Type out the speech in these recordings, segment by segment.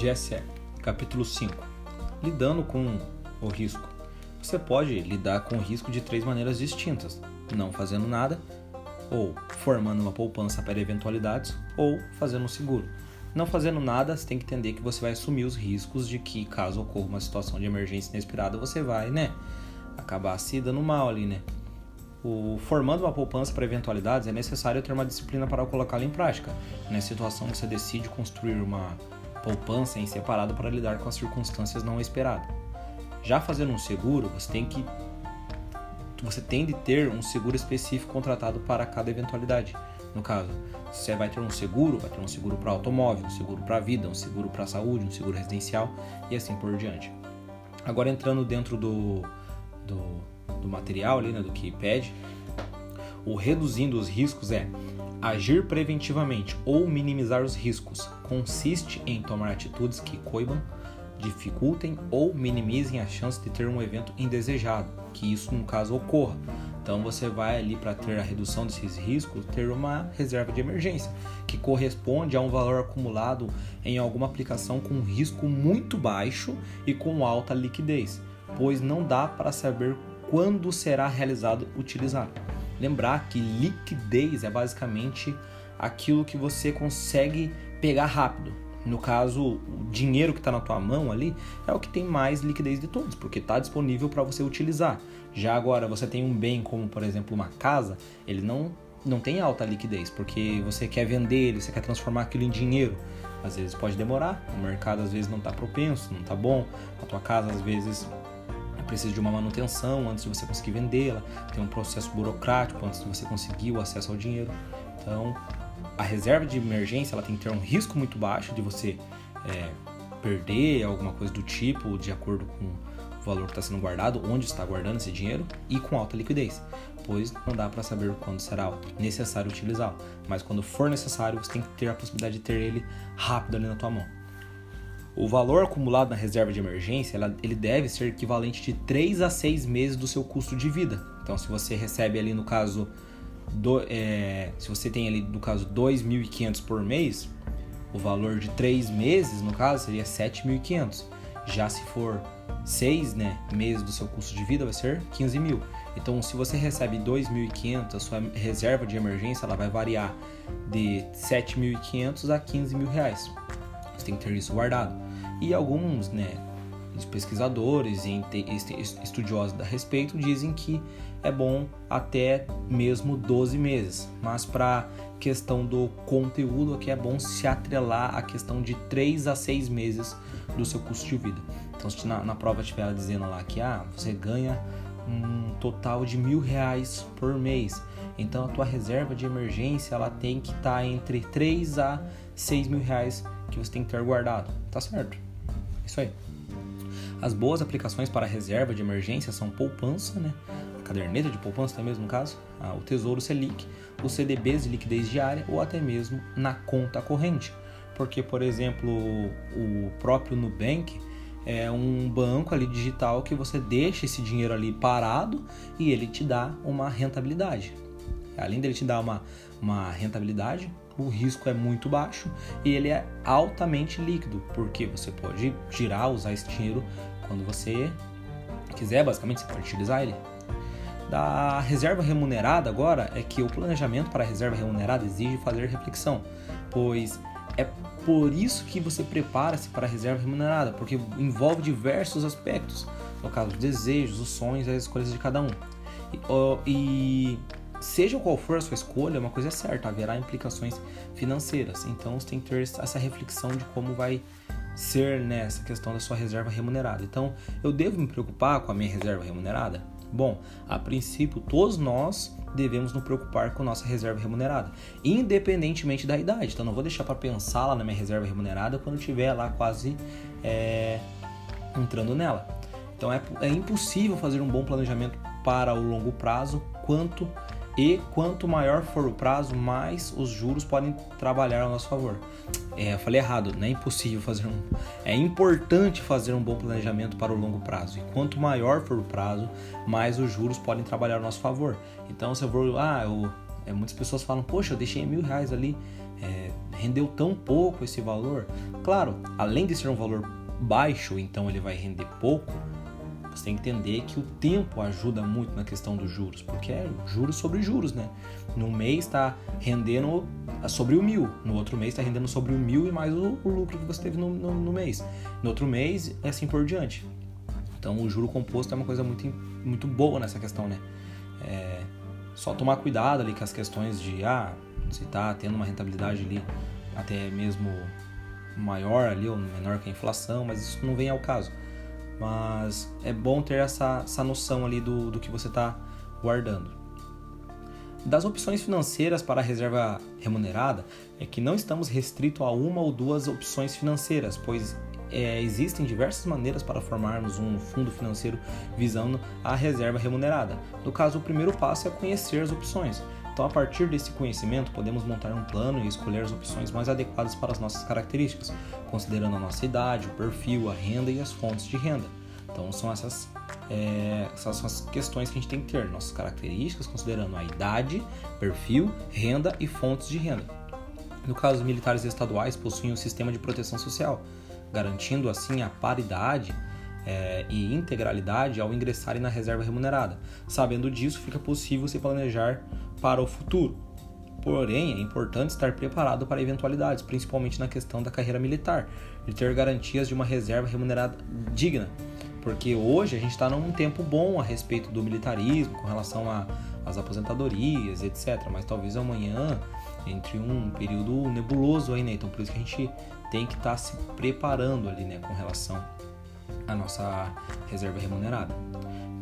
GSE, capítulo 5 Lidando com o risco. Você pode lidar com o risco de três maneiras distintas: não fazendo nada, ou formando uma poupança para eventualidades, ou fazendo um seguro. Não fazendo nada, você tem que entender que você vai assumir os riscos de que, caso ocorra uma situação de emergência inesperada, você vai, né, acabar se dando mal ali, né? O, formando uma poupança para eventualidades, é necessário ter uma disciplina para colocá-la em prática. Nessa situação, você decide construir uma poupança em separado para lidar com as circunstâncias não esperadas. Já fazendo um seguro, você tem que você tem de ter um seguro específico contratado para cada eventualidade. No caso, você vai ter um seguro, vai ter um seguro para automóvel, um seguro para vida, um seguro para saúde, um seguro residencial e assim por diante. Agora entrando dentro do, do do material ali, né, do que pede, o reduzindo os riscos é agir preventivamente ou minimizar os riscos. Consiste em tomar atitudes que coibam, dificultem ou minimizem a chance de ter um evento indesejado, que isso no caso ocorra. Então você vai ali para ter a redução desses riscos, ter uma reserva de emergência, que corresponde a um valor acumulado em alguma aplicação com risco muito baixo e com alta liquidez, pois não dá para saber quando será realizado utilizar. Lembrar que liquidez é basicamente aquilo que você consegue pegar rápido. No caso, o dinheiro que está na tua mão ali é o que tem mais liquidez de todos, porque está disponível para você utilizar. Já agora, você tem um bem como, por exemplo, uma casa, ele não, não tem alta liquidez, porque você quer vender ele, você quer transformar aquilo em dinheiro. Às vezes pode demorar, o mercado às vezes não está propenso, não está bom, a tua casa às vezes precisa de uma manutenção antes de você conseguir vendê-la, tem um processo burocrático antes de você conseguir o acesso ao dinheiro. Então, a reserva de emergência ela tem que ter um risco muito baixo de você é, perder alguma coisa do tipo, de acordo com o valor que está sendo guardado, onde está guardando esse dinheiro e com alta liquidez, pois não dá para saber quando será necessário utilizá-lo. Mas quando for necessário, você tem que ter a possibilidade de ter ele rápido ali na tua mão. O valor acumulado na reserva de emergência ela, ele deve ser equivalente de 3 a 6 meses do seu custo de vida. Então, se você recebe ali no caso, do, é, se você tem ali no caso 2.500 por mês, o valor de 3 meses no caso seria 7.500. Já se for 6 né, meses do seu custo de vida vai ser 15 mil. Então, se você recebe 2.500, a sua reserva de emergência ela vai variar de 7.500 a 15 mil reais. Você tem que ter isso guardado. E alguns, né, pesquisadores e estudiosos a respeito dizem que é bom até mesmo 12 meses, mas para questão do conteúdo aqui é bom se atrelar a questão de 3 a 6 meses do seu custo de vida. Então se na, na prova estiver dizendo lá que ah, você ganha um total de mil reais por mês, então a tua reserva de emergência ela tem que estar tá entre 3 a 6 mil reais que você tem que ter guardado. Tá certo. Isso aí. As boas aplicações para reserva de emergência são poupança, né? A caderneta de poupança também mesmo caso, o Tesouro Selic, os CDBs de liquidez diária ou até mesmo na conta corrente. Porque, por exemplo, o próprio Nubank é um banco ali digital que você deixa esse dinheiro ali parado e ele te dá uma rentabilidade. Além dele te dar uma, uma rentabilidade, o risco é muito baixo e ele é altamente líquido, porque você pode girar, usar esse dinheiro quando você quiser, basicamente você pode utilizar ele. Da reserva remunerada agora é que o planejamento para a reserva remunerada exige fazer reflexão, pois é por isso que você prepara-se para a reserva remunerada, porque envolve diversos aspectos, no caso, os desejos, os sonhos as escolhas de cada um. E, e seja qual for a sua escolha, uma coisa é certa, haverá implicações financeiras. Então você tem que ter essa reflexão de como vai ser nessa questão da sua reserva remunerada. Então, eu devo me preocupar com a minha reserva remunerada? Bom, a princípio, todos nós devemos nos preocupar com nossa reserva remunerada, independentemente da idade. Então, não vou deixar para pensar lá na minha reserva remunerada quando estiver lá quase é, entrando nela. Então, é, é impossível fazer um bom planejamento para o longo prazo quanto e quanto maior for o prazo, mais os juros podem trabalhar a nosso favor. É, eu falei errado, não é impossível fazer um. É importante fazer um bom planejamento para o longo prazo. E quanto maior for o prazo, mais os juros podem trabalhar a nosso favor. Então, se eu vou, ah, eu É, muitas pessoas falam, poxa, eu deixei mil reais ali, é, rendeu tão pouco esse valor. Claro, além de ser um valor baixo, então ele vai render pouco, você tem que entender que o tempo ajuda muito na questão dos juros, porque é juros sobre juros, né? No mês está rendendo sobre o mil, no outro mês está rendendo sobre o mil e mais o, o lucro que você teve no, no, no, mês. No outro mês, é assim por diante. Então, o juro composto é uma coisa muito, muito boa nessa questão, né? É, só tomar cuidado ali com as questões de, ah, se está tendo uma rentabilidade ali até mesmo maior ali ou menor que a inflação, mas isso não vem ao caso. Mas é bom ter essa, essa noção ali do, do que você está guardando. Das opções financeiras para a reserva remunerada, é que não estamos restritos a uma ou duas opções financeiras, pois é, existem diversas maneiras para formarmos um fundo financeiro visando a reserva remunerada. No caso, o primeiro passo é conhecer as opções. Então, a partir desse conhecimento, podemos montar um plano e escolher as opções mais adequadas para as nossas características, considerando a nossa idade, o perfil, a renda e as fontes de renda. Então, são essas, é, essas são as questões que a gente tem que ter, nossas características, considerando a idade, perfil, renda e fontes de renda. No caso, os militares estaduais possuem um sistema de proteção social, garantindo assim a paridade é, e integralidade ao ingressarem na reserva remunerada. Sabendo disso, fica possível se planejar para o futuro. Porém, é importante estar preparado para eventualidades, principalmente na questão da carreira militar, e ter garantias de uma reserva remunerada digna. Porque hoje a gente está num tempo bom a respeito do militarismo, com relação às aposentadorias, etc. Mas talvez amanhã entre um período nebuloso aí, né? Então por isso que a gente tem que estar tá se preparando ali, né, com relação à nossa reserva remunerada.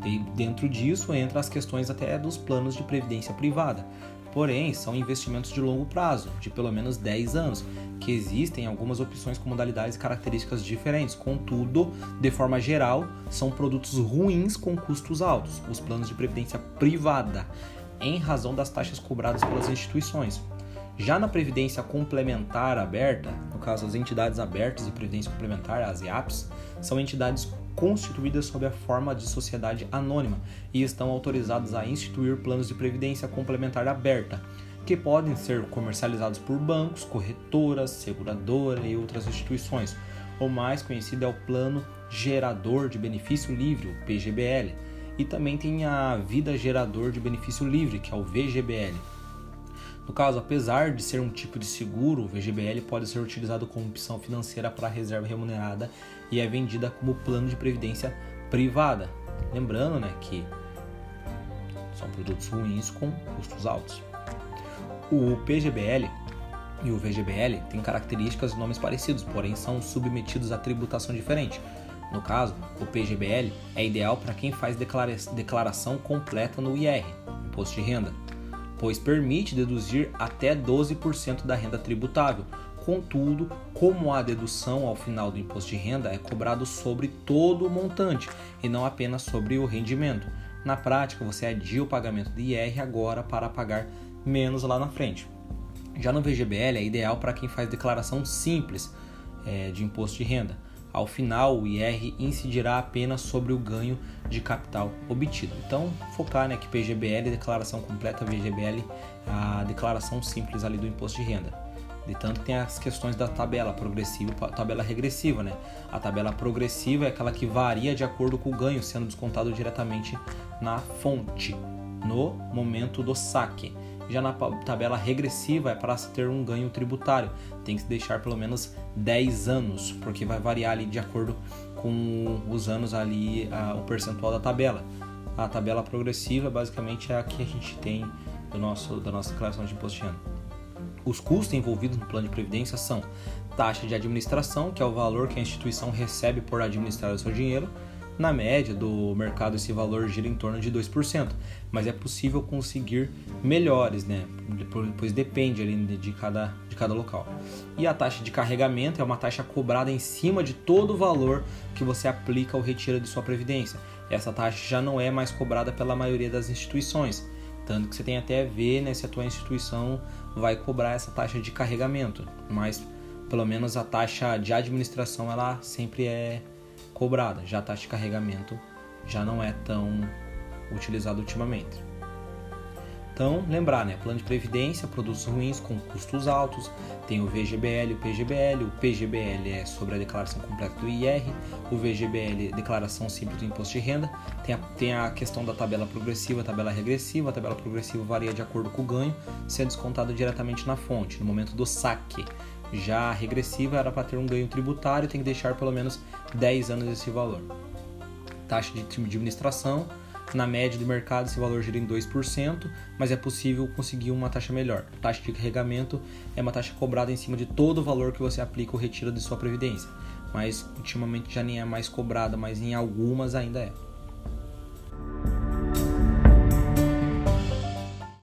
E dentro disso entra as questões até dos planos de previdência privada. Porém, são investimentos de longo prazo, de pelo menos 10 anos, que existem algumas opções com modalidades e características diferentes. Contudo, de forma geral, são produtos ruins com custos altos, os planos de previdência privada, em razão das taxas cobradas pelas instituições. Já na previdência complementar aberta, no caso as entidades abertas de previdência complementar, as IAPs, são entidades constituídas sob a forma de sociedade anônima e estão autorizadas a instituir planos de previdência complementar aberta, que podem ser comercializados por bancos, corretoras, seguradoras e outras instituições. O mais conhecido é o Plano Gerador de Benefício Livre, o PGBL, e também tem a Vida Gerador de Benefício Livre, que é o VGBL. No caso, apesar de ser um tipo de seguro, o VGBL pode ser utilizado como opção financeira para reserva remunerada e é vendida como plano de previdência privada. Lembrando né, que são produtos ruins com custos altos. O PGBL e o VGBL têm características e nomes parecidos, porém são submetidos a tributação diferente. No caso, o PGBL é ideal para quem faz declaração completa no IR, Imposto de Renda pois permite deduzir até 12% da renda tributável. Contudo, como a dedução ao final do imposto de renda é cobrado sobre todo o montante e não apenas sobre o rendimento. Na prática, você adia o pagamento de IR agora para pagar menos lá na frente. Já no VGBL é ideal para quem faz declaração simples é, de imposto de renda ao final, o IR incidirá apenas sobre o ganho de capital obtido. Então, focar né, que PGBL, declaração completa, VGBL, a declaração simples ali do imposto de renda. De tanto tem as questões da tabela progressiva e tabela regressiva, né? A tabela progressiva é aquela que varia de acordo com o ganho sendo descontado diretamente na fonte, no momento do saque. Já na tabela regressiva é para se ter um ganho tributário. Tem que deixar pelo menos 10 anos, porque vai variar ali de acordo com os anos ali a, o percentual da tabela. A tabela progressiva basicamente é a que a gente tem do nosso, da nossa declaração de imposto de renda. Os custos envolvidos no plano de previdência são taxa de administração, que é o valor que a instituição recebe por administrar o seu dinheiro, na média do mercado, esse valor gira em torno de 2%, mas é possível conseguir melhores, né? Pois depende ali de cada, de cada local. E a taxa de carregamento é uma taxa cobrada em cima de todo o valor que você aplica ao retiro de sua previdência. Essa taxa já não é mais cobrada pela maioria das instituições, tanto que você tem até a ver né, se a tua instituição vai cobrar essa taxa de carregamento, mas pelo menos a taxa de administração ela sempre é cobrada. Já a taxa de carregamento já não é tão utilizada ultimamente. Então, lembrar, né? Plano de previdência, produtos ruins com custos altos, tem o VGBL, o PGBL. O PGBL é sobre a declaração completa do IR, o VGBL, declaração simples do imposto de renda. Tem a, tem a questão da tabela progressiva, tabela regressiva. A tabela progressiva varia de acordo com o ganho, sendo descontado diretamente na fonte, no momento do saque. Já a regressiva era para ter um ganho tributário, tem que deixar pelo menos 10 anos esse valor. Taxa de administração na média do mercado, esse valor gira em 2%, mas é possível conseguir uma taxa melhor. Taxa de carregamento é uma taxa cobrada em cima de todo o valor que você aplica ou retira de sua previdência, mas ultimamente já nem é mais cobrada, mas em algumas ainda é.